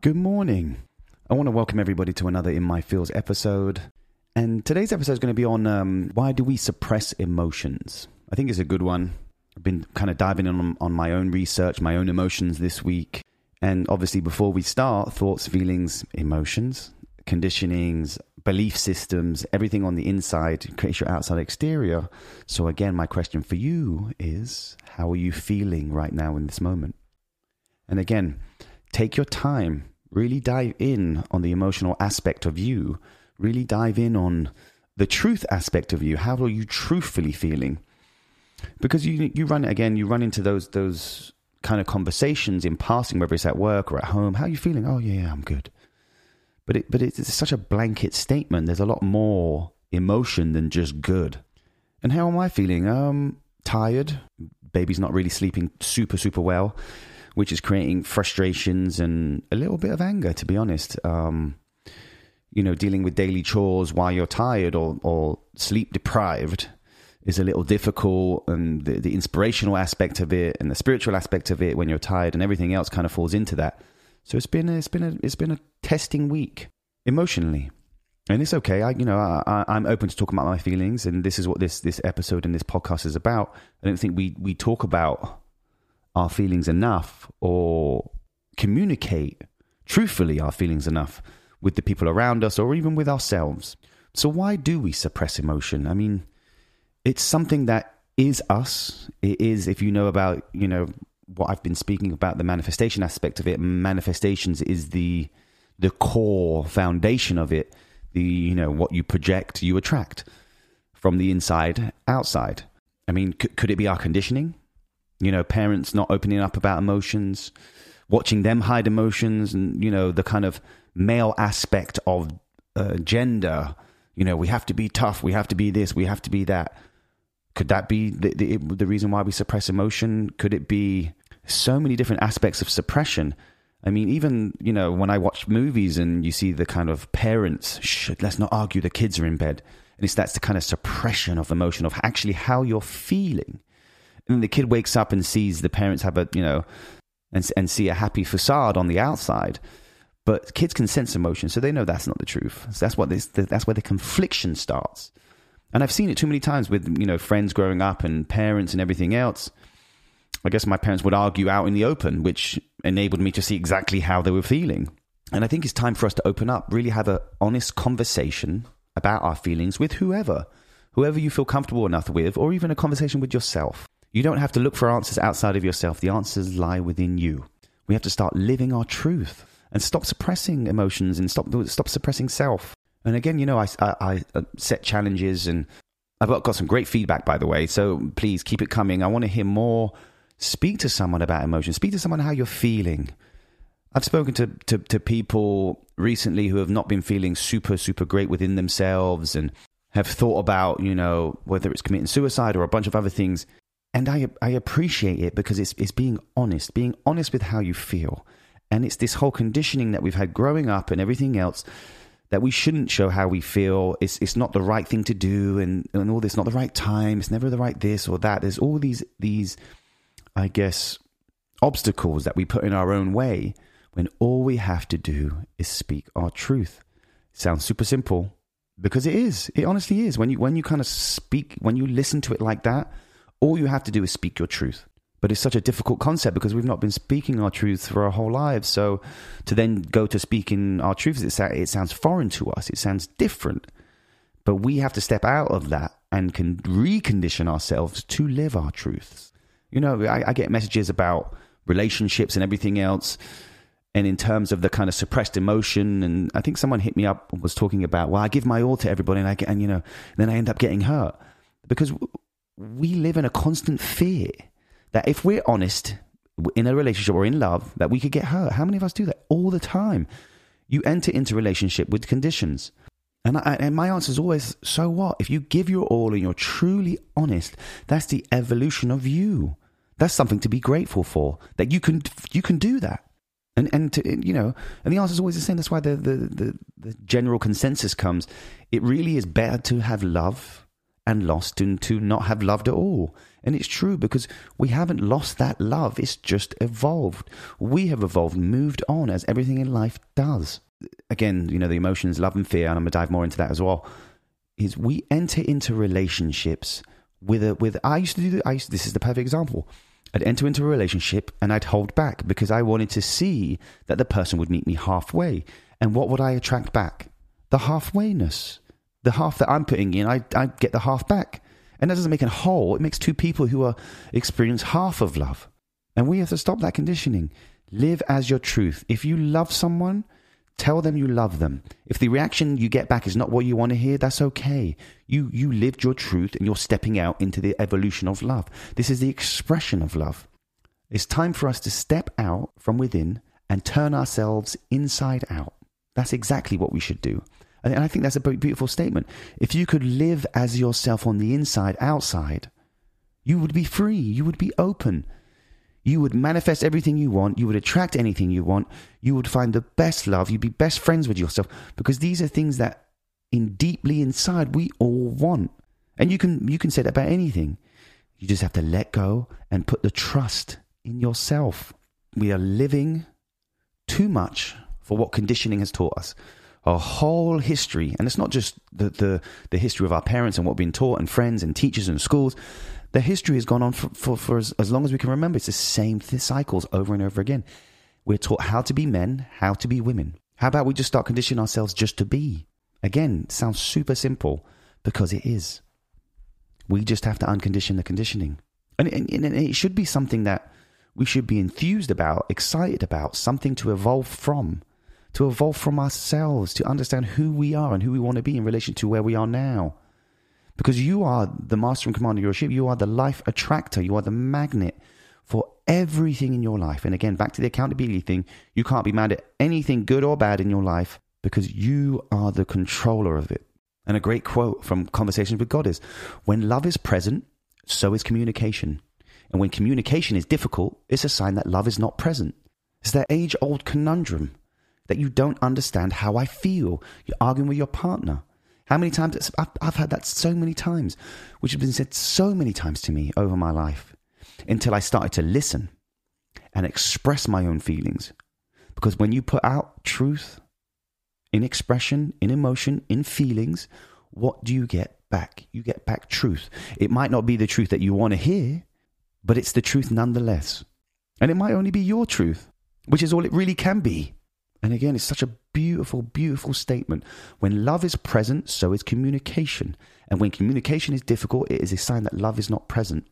Good morning. I want to welcome everybody to another In My Feels episode. And today's episode is going to be on um, why do we suppress emotions? I think it's a good one. I've been kind of diving in on, on my own research, my own emotions this week. And obviously, before we start, thoughts, feelings, emotions, conditionings, belief systems, everything on the inside creates your outside exterior. So, again, my question for you is how are you feeling right now in this moment? And again, take your time, really dive in on the emotional aspect of you, really dive in on the truth aspect of you. How are you truthfully feeling? Because you you run again, you run into those those kind of conversations in passing, whether it's at work or at home. How are you feeling? Oh yeah, yeah I'm good. But it but it's such a blanket statement. There's a lot more emotion than just good. And how am I feeling? Um, tired. Baby's not really sleeping super super well which is creating frustrations and a little bit of anger, to be honest. Um, you know, dealing with daily chores while you're tired or, or sleep deprived is a little difficult, and the, the inspirational aspect of it and the spiritual aspect of it when you're tired and everything else kind of falls into that. So it's been a, it's been a it's been a testing week emotionally, and it's okay. I you know I, I'm open to talk about my feelings, and this is what this this episode and this podcast is about. I don't think we we talk about our feelings enough or communicate truthfully our feelings enough with the people around us or even with ourselves. So, why do we suppress emotion? I mean, it's something that is us. It is, if you know about, you know, what I've been speaking about, the manifestation aspect of it, manifestations is the the core foundation of it. The, you know, what you project, you attract from the inside outside. I mean, c- could it be our conditioning? you know, parents not opening up about emotions, watching them hide emotions, and, you know, the kind of male aspect of uh, gender. You know, we have to be tough, we have to be this, we have to be that. Could that be the, the, the reason why we suppress emotion? Could it be so many different aspects of suppression? I mean, even, you know, when I watch movies and you see the kind of parents, shh, let's not argue, the kids are in bed. And it's that's the kind of suppression of emotion, of actually how you're feeling. And the kid wakes up and sees the parents have a you know and and see a happy facade on the outside. But kids can sense emotion so they know that's not the truth. So that's what this that's where the confliction starts. And i've seen it too many times with you know friends growing up and parents and everything else i guess my parents would argue out in the open which enabled me to see exactly how they were feeling and i think it's time for us to open up really have an honest conversation about our feelings with whoever whoever you feel comfortable enough with or even a conversation with yourself you don't have to look for answers outside of yourself. The answers lie within you. We have to start living our truth and stop suppressing emotions and stop stop suppressing self. And again, you know, I, I, I uh, set challenges and I've got, got some great feedback, by the way. So please keep it coming. I want to hear more. Speak to someone about emotions. Speak to someone how you're feeling. I've spoken to, to, to people recently who have not been feeling super, super great within themselves and have thought about, you know, whether it's committing suicide or a bunch of other things and I I appreciate it because it's it's being honest, being honest with how you feel, and it's this whole conditioning that we've had growing up and everything else that we shouldn't show how we feel. It's it's not the right thing to do, and and all this not the right time. It's never the right this or that. There's all these these, I guess, obstacles that we put in our own way when all we have to do is speak our truth. Sounds super simple because it is. It honestly is. When you when you kind of speak, when you listen to it like that all you have to do is speak your truth. But it's such a difficult concept because we've not been speaking our truth for our whole lives. So to then go to speaking our truths, it, it sounds foreign to us. It sounds different. But we have to step out of that and can recondition ourselves to live our truths. You know, I, I get messages about relationships and everything else and in terms of the kind of suppressed emotion and i think someone hit me up was talking about well i give my all to everybody and i get and you know then i end up getting hurt because we live in a constant fear that if we're honest in a relationship or in love, that we could get hurt. How many of us do that all the time? You enter into relationship with conditions. And, I, and my answer is always, so what? If you give your all and you're truly honest, that's the evolution of you. That's something to be grateful for. That you can you can do that. And and to, you know, and the answer is always the same. That's why the, the the the general consensus comes. It really is better to have love and lost and to not have loved at all. And it's true because we haven't lost that love. It's just evolved. We have evolved, moved on as everything in life does. Again, you know, the emotions, love and fear, and I'm to dive more into that as well. Is we enter into relationships with a, with, I used to do, I used, this is the perfect example. I'd enter into a relationship and I'd hold back because I wanted to see that the person would meet me halfway. And what would I attract back? The halfwayness. The half that I'm putting in, I, I get the half back. And that doesn't make a whole. It makes two people who are experience half of love. And we have to stop that conditioning. Live as your truth. If you love someone, tell them you love them. If the reaction you get back is not what you want to hear, that's okay. You you lived your truth and you're stepping out into the evolution of love. This is the expression of love. It's time for us to step out from within and turn ourselves inside out. That's exactly what we should do. And I think that's a beautiful statement. If you could live as yourself on the inside, outside, you would be free. You would be open. You would manifest everything you want. You would attract anything you want. You would find the best love. You'd be best friends with yourself because these are things that in deeply inside we all want. And you can you can say that about anything. You just have to let go and put the trust in yourself. We are living too much for what conditioning has taught us a whole history, and it's not just the, the, the history of our parents and what we've been taught, and friends and teachers and schools. The history has gone on for, for, for as, as long as we can remember. It's the same th- cycles over and over again. We're taught how to be men, how to be women. How about we just start conditioning ourselves just to be? Again, sounds super simple because it is. We just have to uncondition the conditioning. And, and, and it should be something that we should be enthused about, excited about, something to evolve from to evolve from ourselves, to understand who we are and who we want to be in relation to where we are now. Because you are the master and commander of your ship. You are the life attractor. You are the magnet for everything in your life. And again, back to the accountability thing, you can't be mad at anything good or bad in your life because you are the controller of it. And a great quote from Conversations with God is When love is present, so is communication. And when communication is difficult, it's a sign that love is not present. It's that age old conundrum that you don't understand how I feel. You're arguing with your partner. How many times? I've, I've had that so many times, which has been said so many times to me over my life until I started to listen and express my own feelings. Because when you put out truth in expression, in emotion, in feelings, what do you get back? You get back truth. It might not be the truth that you want to hear, but it's the truth nonetheless. And it might only be your truth, which is all it really can be. And again, it's such a beautiful, beautiful statement. When love is present, so is communication. And when communication is difficult, it is a sign that love is not present.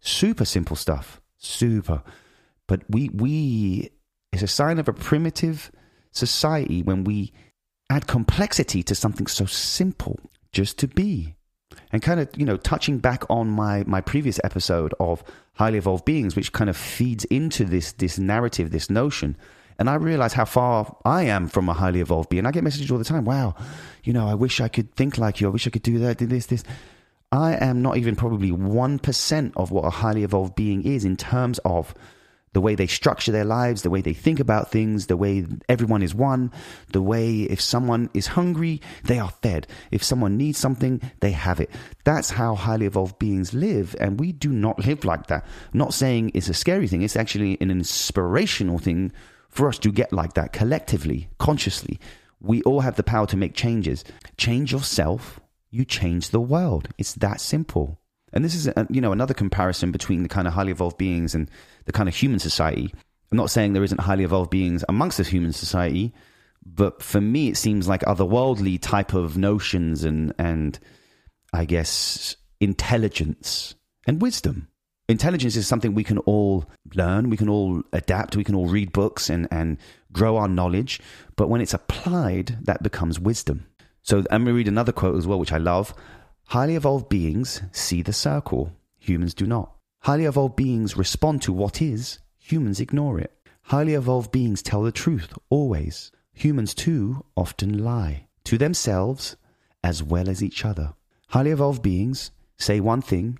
Super simple stuff. Super. But we, we, it's a sign of a primitive society when we add complexity to something so simple just to be. And kind of, you know, touching back on my, my previous episode of highly evolved beings, which kind of feeds into this, this narrative, this notion and I realize how far I am from a highly evolved being. I get messages all the time. Wow, you know, I wish I could think like you. I wish I could do that, do this, this. I am not even probably 1% of what a highly evolved being is in terms of the way they structure their lives, the way they think about things, the way everyone is one, the way if someone is hungry, they are fed. If someone needs something, they have it. That's how highly evolved beings live, and we do not live like that. I'm not saying it's a scary thing, it's actually an inspirational thing for us to get like that collectively, consciously. We all have the power to make changes. Change yourself, you change the world. It's that simple. And this is, a, you know, another comparison between the kind of highly evolved beings and the kind of human society. I'm not saying there isn't highly evolved beings amongst the human society, but for me, it seems like otherworldly type of notions and and I guess intelligence and wisdom intelligence is something we can all learn, we can all adapt, we can all read books and, and grow our knowledge. But when it's applied, that becomes wisdom. So I'm going to read another quote as well, which I love. Highly evolved beings see the circle, humans do not. Highly evolved beings respond to what is, humans ignore it. Highly evolved beings tell the truth, always. Humans, too, often lie to themselves as well as each other. Highly evolved beings say one thing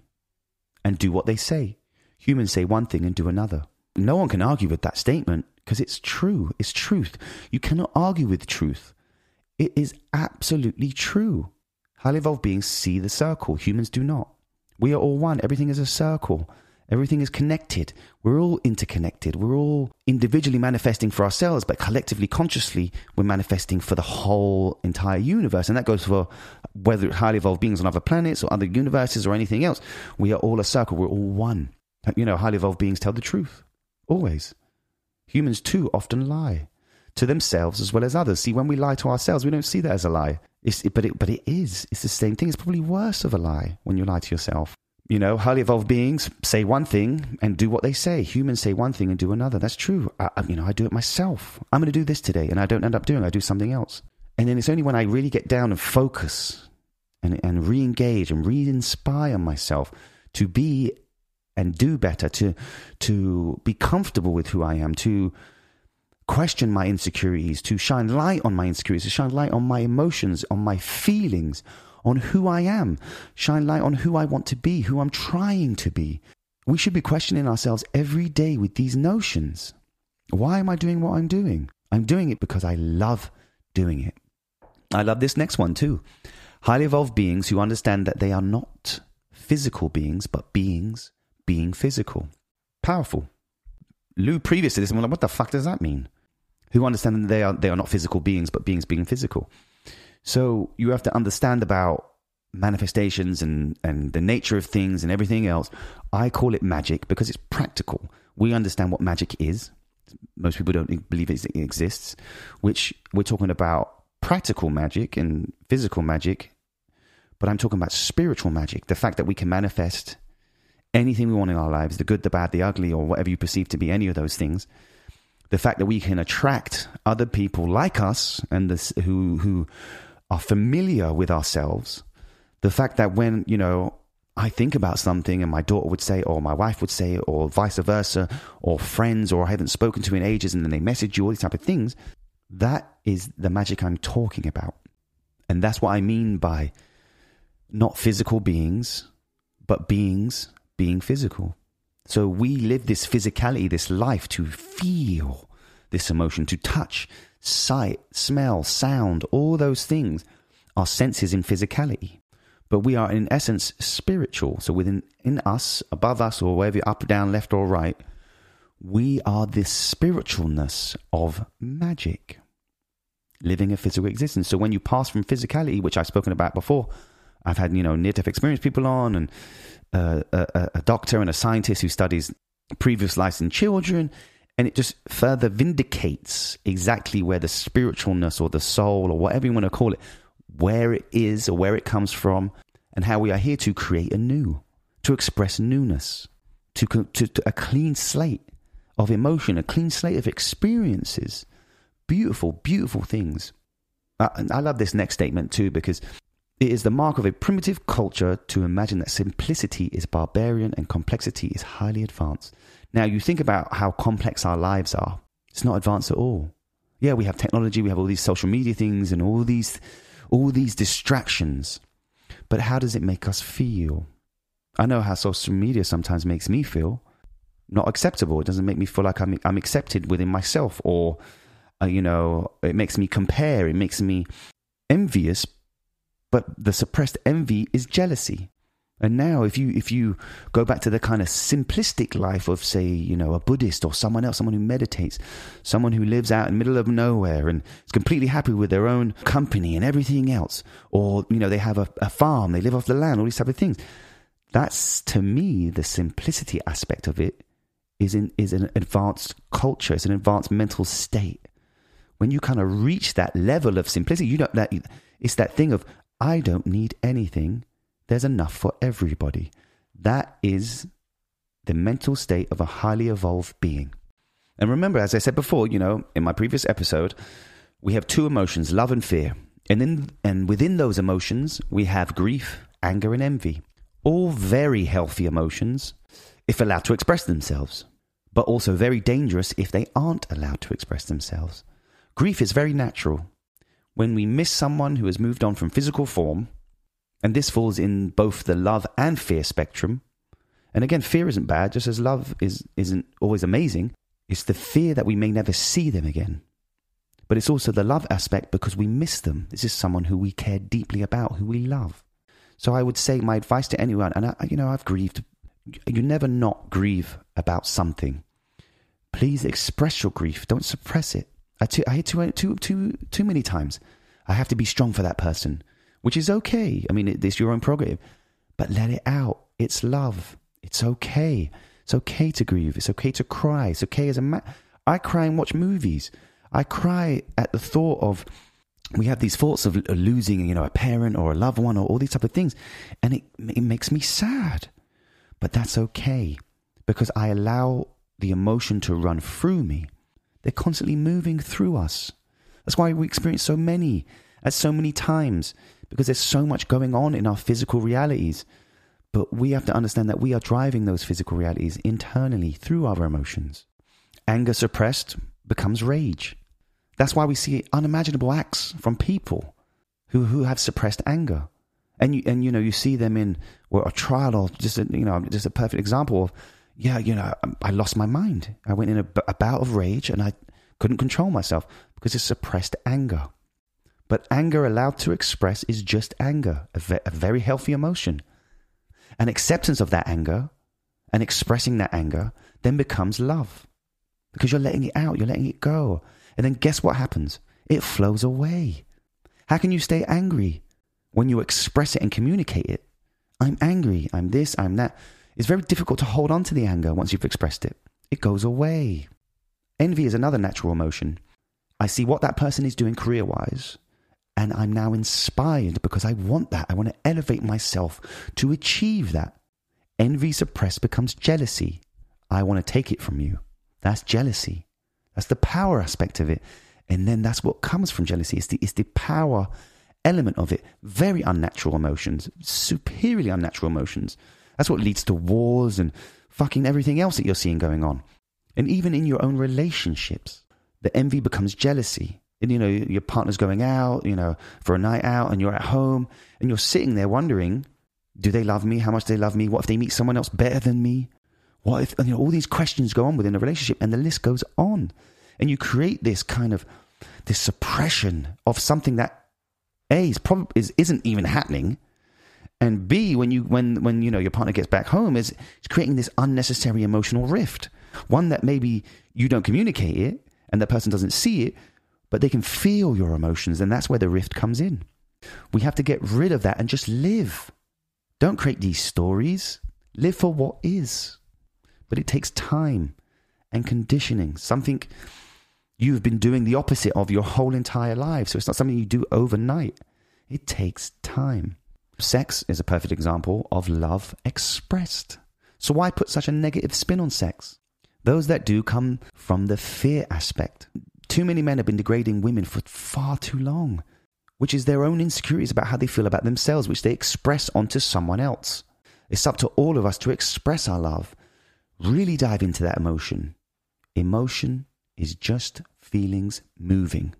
and do what they say. Humans say one thing and do another. No one can argue with that statement because it's true. It's truth. You cannot argue with truth. It is absolutely true. Highly evolved beings see the circle. Humans do not. We are all one. Everything is a circle. Everything is connected. We're all interconnected. We're all individually manifesting for ourselves, but collectively, consciously, we're manifesting for the whole entire universe. And that goes for whether highly evolved beings on other planets or other universes or anything else. We are all a circle. We're all one. You know, highly evolved beings tell the truth. Always. Humans, too, often lie to themselves as well as others. See, when we lie to ourselves, we don't see that as a lie. But, it, but it is. It's the same thing. It's probably worse of a lie when you lie to yourself. You know, highly evolved beings say one thing and do what they say. Humans say one thing and do another. That's true. I, you know, I do it myself. I'm going to do this today, and I don't end up doing. I do something else. And then it's only when I really get down and focus and and re-engage and re-inspire myself to be and do better, to to be comfortable with who I am, to question my insecurities, to shine light on my insecurities, to shine light on my emotions, on my feelings, on who I am, shine light on who I want to be, who I'm trying to be. We should be questioning ourselves every day with these notions. Why am I doing what I'm doing? I'm doing it because I love doing it. I love this next one too. Highly evolved beings who understand that they are not physical beings, but beings being physical. Powerful. Lou, previous to this, I'm like, what the fuck does that mean? Who understand that they are they are not physical beings, but beings being physical. So you have to understand about manifestations and, and the nature of things and everything else. I call it magic because it's practical. We understand what magic is. Most people don't believe it exists, which we're talking about practical magic and physical magic, but I'm talking about spiritual magic. The fact that we can manifest anything we want in our lives the good, the bad, the ugly, or whatever you perceive to be any of those things. The fact that we can attract other people like us and this, who, who are familiar with ourselves, the fact that when, you know, I think about something and my daughter would say, or my wife would say, or vice versa, or friends, or I haven't spoken to in ages, and then they message you, all these type of things, that is the magic I'm talking about. And that's what I mean by not physical beings, but beings being physical. So we live this physicality, this life to feel this emotion, to touch, sight, smell, sound, all those things are senses in physicality. But we are in essence spiritual. So within in us, above us, or wherever you're up, down, left, or right, we are this spiritualness of magic, living a physical existence. So when you pass from physicality, which I've spoken about before, I've had you know near death experience people on, and uh, a, a doctor and a scientist who studies previous lives in children, and it just further vindicates exactly where the spiritualness or the soul or whatever you want to call it, where it is or where it comes from, and how we are here to create anew, to express newness, to, to, to a clean slate of emotion, a clean slate of experiences. Beautiful, beautiful things. Uh, I love this next statement too because it is the mark of a primitive culture to imagine that simplicity is barbarian and complexity is highly advanced. Now, you think about how complex our lives are. It's not advanced at all. Yeah, we have technology, we have all these social media things and all these all these distractions. But how does it make us feel? I know how social media sometimes makes me feel not acceptable. It doesn't make me feel like I'm I'm accepted within myself or uh, you know, it makes me compare, it makes me envious, but the suppressed envy is jealousy. And now, if you if you go back to the kind of simplistic life of, say, you know, a Buddhist or someone else, someone who meditates, someone who lives out in the middle of nowhere and is completely happy with their own company and everything else, or you know, they have a, a farm, they live off the land, all these type of things. That's to me the simplicity aspect of it is in is an advanced culture, it's an advanced mental state. When you kind of reach that level of simplicity, you don't that it's that thing of I don't need anything there's enough for everybody. That is the mental state of a highly evolved being. And remember, as I said before, you know, in my previous episode, we have two emotions, love and fear. And in and within those emotions, we have grief, anger, and envy. All very healthy emotions if allowed to express themselves, but also very dangerous if they aren't allowed to express themselves. Grief is very natural. When we miss someone who has moved on from physical form, and this falls in both the love and fear spectrum. And again, fear isn't bad, just as love is, isn't always amazing. It's the fear that we may never see them again. But it's also the love aspect because we miss them. This is someone who we care deeply about, who we love. So I would say my advice to anyone, and I, you know, I've grieved. You never not grieve about something. Please express your grief. Don't suppress it. I, too, I hear too, too, too, too many times. I have to be strong for that person, which is okay. I mean, it, it's your own prerogative, but let it out. It's love. It's okay. It's okay to grieve. It's okay to cry. It's okay as a man. I cry and watch movies. I cry at the thought of we have these thoughts of losing, you know, a parent or a loved one or all these type of things, and it it makes me sad. But that's okay because I allow the emotion to run through me. They're constantly moving through us. That's why we experience so many at so many times because there's so much going on in our physical realities. But we have to understand that we are driving those physical realities internally through our emotions. Anger suppressed becomes rage. That's why we see unimaginable acts from people who, who have suppressed anger. And you, and you know, you see them in well, a trial or just a, you know, just a perfect example of, yeah, you know, um, I lost my mind. I went in a, a bout of rage and I couldn't control myself because it's suppressed anger. But anger allowed to express is just anger, a, ve- a very healthy emotion. An acceptance of that anger and expressing that anger then becomes love because you're letting it out, you're letting it go. And then guess what happens? It flows away. How can you stay angry when you express it and communicate it? I'm angry, I'm this, I'm that. It's very difficult to hold on to the anger once you've expressed it. It goes away. Envy is another natural emotion. I see what that person is doing career wise, and I'm now inspired because I want that. I want to elevate myself to achieve that. Envy suppressed becomes jealousy. I want to take it from you. That's jealousy. That's the power aspect of it. And then that's what comes from jealousy. It's the, it's the power element of it. Very unnatural emotions, superiorly unnatural emotions. That's what leads to wars and fucking everything else that you're seeing going on. And even in your own relationships, the envy becomes jealousy. And, you know, your partner's going out, you know, for a night out and you're at home and you're sitting there wondering, do they love me? How much do they love me? What if they meet someone else better than me? What if, you know, all these questions go on within a relationship and the list goes on. And you create this kind of, this suppression of something that A is probably, is, isn't even happening. And B, when you, when, when, you know, your partner gets back home is, is creating this unnecessary emotional rift. One that maybe you don't communicate it and the person doesn't see it, but they can feel your emotions. And that's where the rift comes in. We have to get rid of that and just live. Don't create these stories. Live for what is but it takes time and conditioning, something you've been doing the opposite of your whole entire life. So it's not something you do overnight, it takes time. Sex is a perfect example of love expressed. So why put such a negative spin on sex? Those that do come from the fear aspect. Too many men have been degrading women for far too long, which is their own insecurities about how they feel about themselves, which they express onto someone else. It's up to all of us to express our love really dive into that emotion. Emotion is just feelings moving.